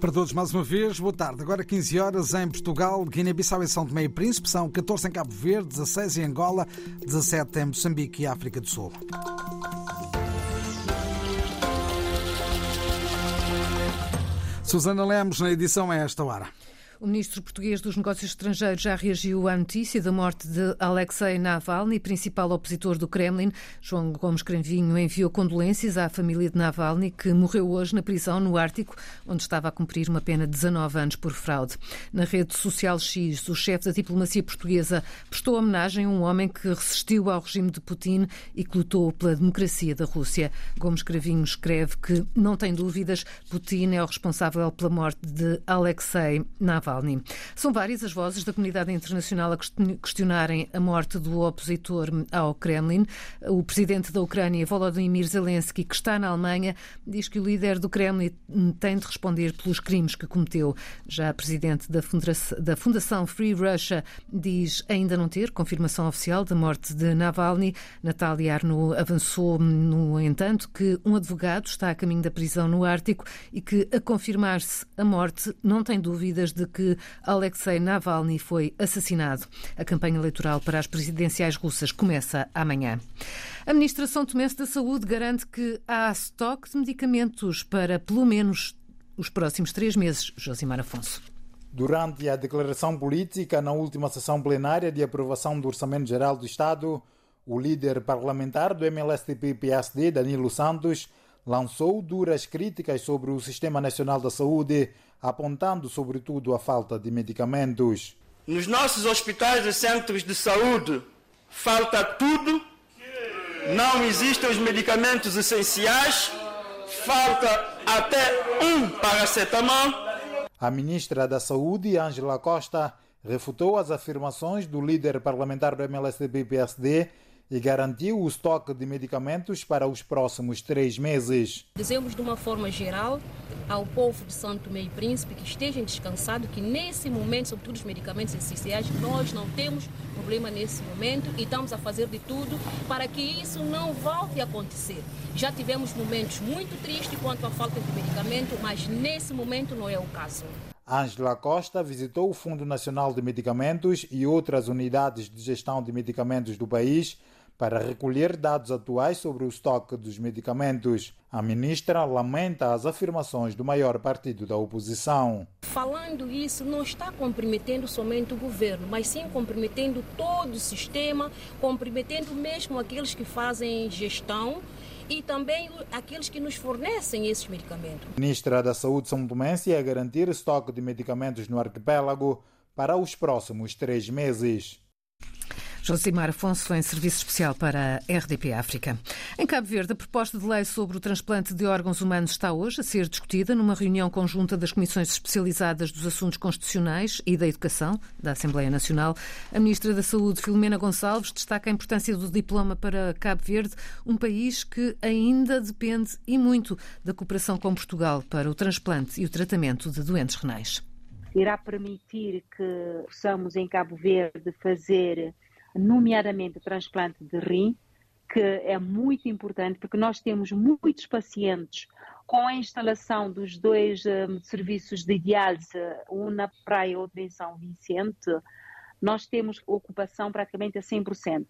Para todos, mais uma vez, boa tarde. Agora 15 horas em Portugal, Guiné-Bissau e São Tomé e Príncipe, são 14 em Cabo Verde, 16 em Angola, 17 em Moçambique e África do Sul. Susana Lemos, na edição a esta hora. O ministro português dos Negócios Estrangeiros já reagiu à notícia da morte de Alexei Navalny, principal opositor do Kremlin. João Gomes Cranvinho enviou condolências à família de Navalny, que morreu hoje na prisão no Ártico, onde estava a cumprir uma pena de 19 anos por fraude. Na rede social X, o chefe da diplomacia portuguesa prestou homenagem a um homem que resistiu ao regime de Putin e que lutou pela democracia da Rússia. Gomes Cravinho escreve que não tem dúvidas, Putin é o responsável pela morte de Alexei Navalny. Navalny. São várias as vozes da comunidade internacional a questionarem a morte do opositor ao Kremlin. O presidente da Ucrânia, Volodymyr Zelensky, que está na Alemanha, diz que o líder do Kremlin tem de responder pelos crimes que cometeu. Já a presidente da Fundação Free Russia diz ainda não ter confirmação oficial da morte de Navalny. Natália Arno avançou, no entanto, que um advogado está a caminho da prisão no Ártico e que, a confirmar-se a morte, não tem dúvidas de que que Alexei Navalny foi assassinado. A campanha eleitoral para as presidenciais russas começa amanhã. A Administração Tomense da Saúde garante que há estoque de medicamentos para pelo menos os próximos três meses. Josimar Afonso. Durante a declaração política na última sessão plenária de aprovação do Orçamento Geral do Estado, o líder parlamentar do MLSTP-PSD, Danilo Santos, lançou duras críticas sobre o Sistema Nacional da Saúde apontando sobretudo a falta de medicamentos. Nos nossos hospitais e centros de saúde falta tudo, não existem os medicamentos essenciais, falta até um paracetamol. A ministra da Saúde, Ângela Costa, refutou as afirmações do líder parlamentar do MLSTB-PSD e garantiu o estoque de medicamentos para os próximos três meses. Dizemos de uma forma geral ao povo de Santo Tomé e Príncipe que estejam descansados, que nesse momento, sobretudo os medicamentos essenciais, nós não temos problema nesse momento e estamos a fazer de tudo para que isso não volte a acontecer. Já tivemos momentos muito tristes quanto à falta de medicamento, mas nesse momento não é o caso. Ângela Costa visitou o Fundo Nacional de Medicamentos e outras unidades de gestão de medicamentos do país para recolher dados atuais sobre o estoque dos medicamentos. A ministra lamenta as afirmações do maior partido da oposição. Falando isso, não está comprometendo somente o governo, mas sim comprometendo todo o sistema, comprometendo mesmo aqueles que fazem gestão e também aqueles que nos fornecem esses medicamentos. Ministra da Saúde São Tomense é garantir estoque de medicamentos no arquipélago para os próximos três meses. Josimar Afonso, em serviço especial para a RDP África. Em Cabo Verde, a proposta de lei sobre o transplante de órgãos humanos está hoje a ser discutida numa reunião conjunta das Comissões Especializadas dos Assuntos Constitucionais e da Educação da Assembleia Nacional. A Ministra da Saúde, Filomena Gonçalves, destaca a importância do diploma para Cabo Verde, um país que ainda depende e muito da cooperação com Portugal para o transplante e o tratamento de doentes renais. Irá permitir que possamos, em Cabo Verde, fazer nomeadamente transplante de rim, que é muito importante porque nós temos muitos pacientes com a instalação dos dois um, serviços de diálise, um na praia, outro em São Vicente, nós temos ocupação praticamente a 100%.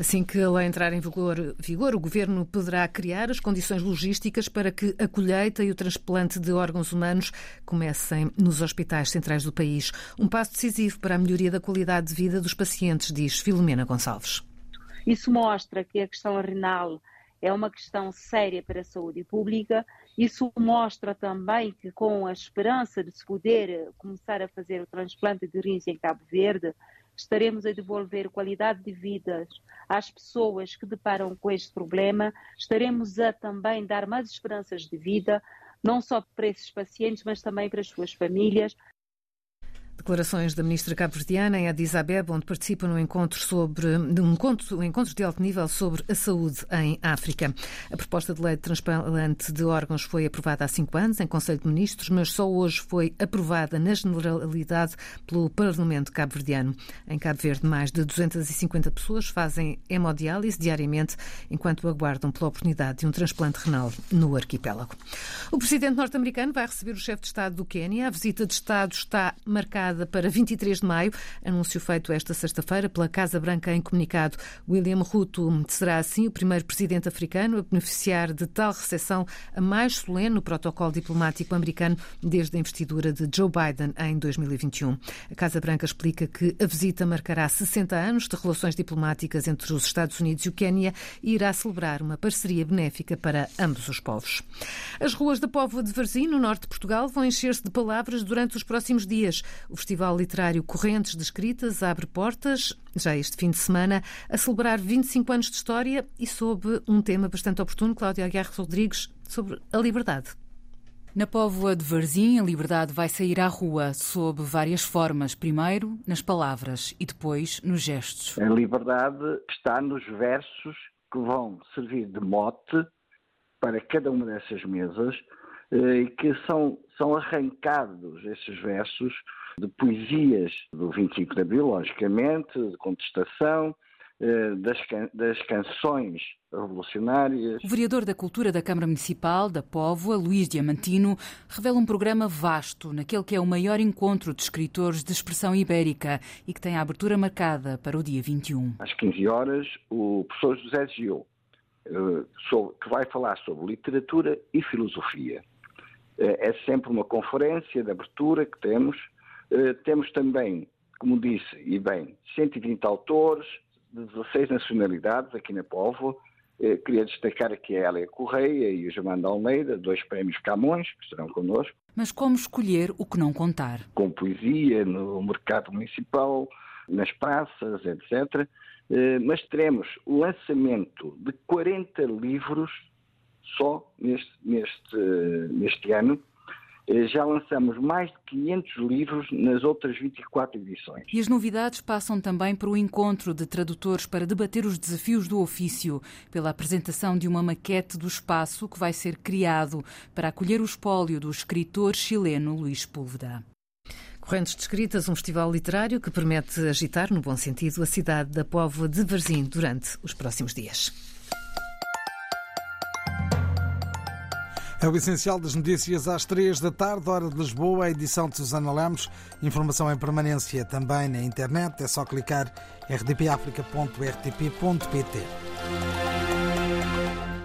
Assim que a lei entrar em vigor, vigor, o Governo poderá criar as condições logísticas para que a colheita e o transplante de órgãos humanos comecem nos hospitais centrais do país. Um passo decisivo para a melhoria da qualidade de vida dos pacientes, diz Filomena Gonçalves. Isso mostra que a questão renal é uma questão séria para a saúde pública. Isso mostra também que, com a esperança de se poder começar a fazer o transplante de rins em Cabo Verde, estaremos a devolver qualidade de vida às pessoas que deparam com este problema, estaremos a também dar mais esperanças de vida, não só para esses pacientes, mas também para as suas famílias. Declarações da ministra cabo-verdiana em Addis Abeba, onde participa no encontro sobre um encontro, um encontro de alto nível sobre a saúde em África. A proposta de lei de transplante de órgãos foi aprovada há cinco anos em Conselho de Ministros, mas só hoje foi aprovada na generalidade pelo Parlamento cabo-verdiano. Em Cabo Verde, mais de 250 pessoas fazem hemodiálise diariamente enquanto aguardam pela oportunidade de um transplante renal no arquipélago. O presidente norte-americano vai receber o chefe de Estado do Quênia. A visita de Estado está marcada para 23 de maio, anúncio feito esta sexta-feira pela Casa Branca em comunicado. William Ruto será assim o primeiro presidente africano a beneficiar de tal recepção a mais solene no protocolo diplomático americano desde a investidura de Joe Biden em 2021. A Casa Branca explica que a visita marcará 60 anos de relações diplomáticas entre os Estados Unidos e o Quênia e irá celebrar uma parceria benéfica para ambos os povos. As ruas da Póvoa de Varzim, no norte de Portugal, vão encher-se de palavras durante os próximos dias. O Festival Literário Correntes de Escritas abre portas, já este fim de semana, a celebrar 25 anos de história e sob um tema bastante oportuno, Cláudia Aguiar Rodrigues, sobre a liberdade. Na Póvoa de Varzim, a liberdade vai sair à rua sob várias formas. Primeiro, nas palavras e depois nos gestos. A liberdade está nos versos que vão servir de mote para cada uma dessas mesas eh, e que são, são arrancados esses versos de poesias do 25 de Abril, logicamente, de contestação, eh, das, das, canções revolucionárias. O vereador da Cultura da Câmara Municipal da Póvoa, Luís Diamantino, revela um programa vasto naquele que é o maior encontro de escritores de expressão ibérica e que tem a abertura marcada para o dia 21. Às 15 horas, o professor José Gil, eh, que vai falar sobre literatura e filosofia. Eh, é sempre uma conferência de abertura que temos temos também, como disse, e bem, 120 autores de 16 nacionalidades aqui na Povo. Eh, queria destacar aqui a Hélia Correia e o Germano Almeida, dois prémios Camões, que estarão connosco. Mas como escolher o que não contar? Com poesia, no mercado municipal, nas praças, etc. Eh, mas teremos o lançamento de 40 livros só neste, neste, neste ano, eh, já lançamos mais de 500 livros nas outras 24 edições. E as novidades passam também por o encontro de tradutores para debater os desafios do ofício, pela apresentação de uma maquete do espaço que vai ser criado para acolher o espólio do escritor chileno Luís Púlveda. Correntes de Escritas, um festival literário que promete agitar, no bom sentido, a cidade da Póvoa de Varzim durante os próximos dias. É o essencial das notícias às três da tarde, hora de Lisboa, a edição de Susana Lemos. Informação em permanência também na internet. É só clicar rdpafrica.rtp.pt.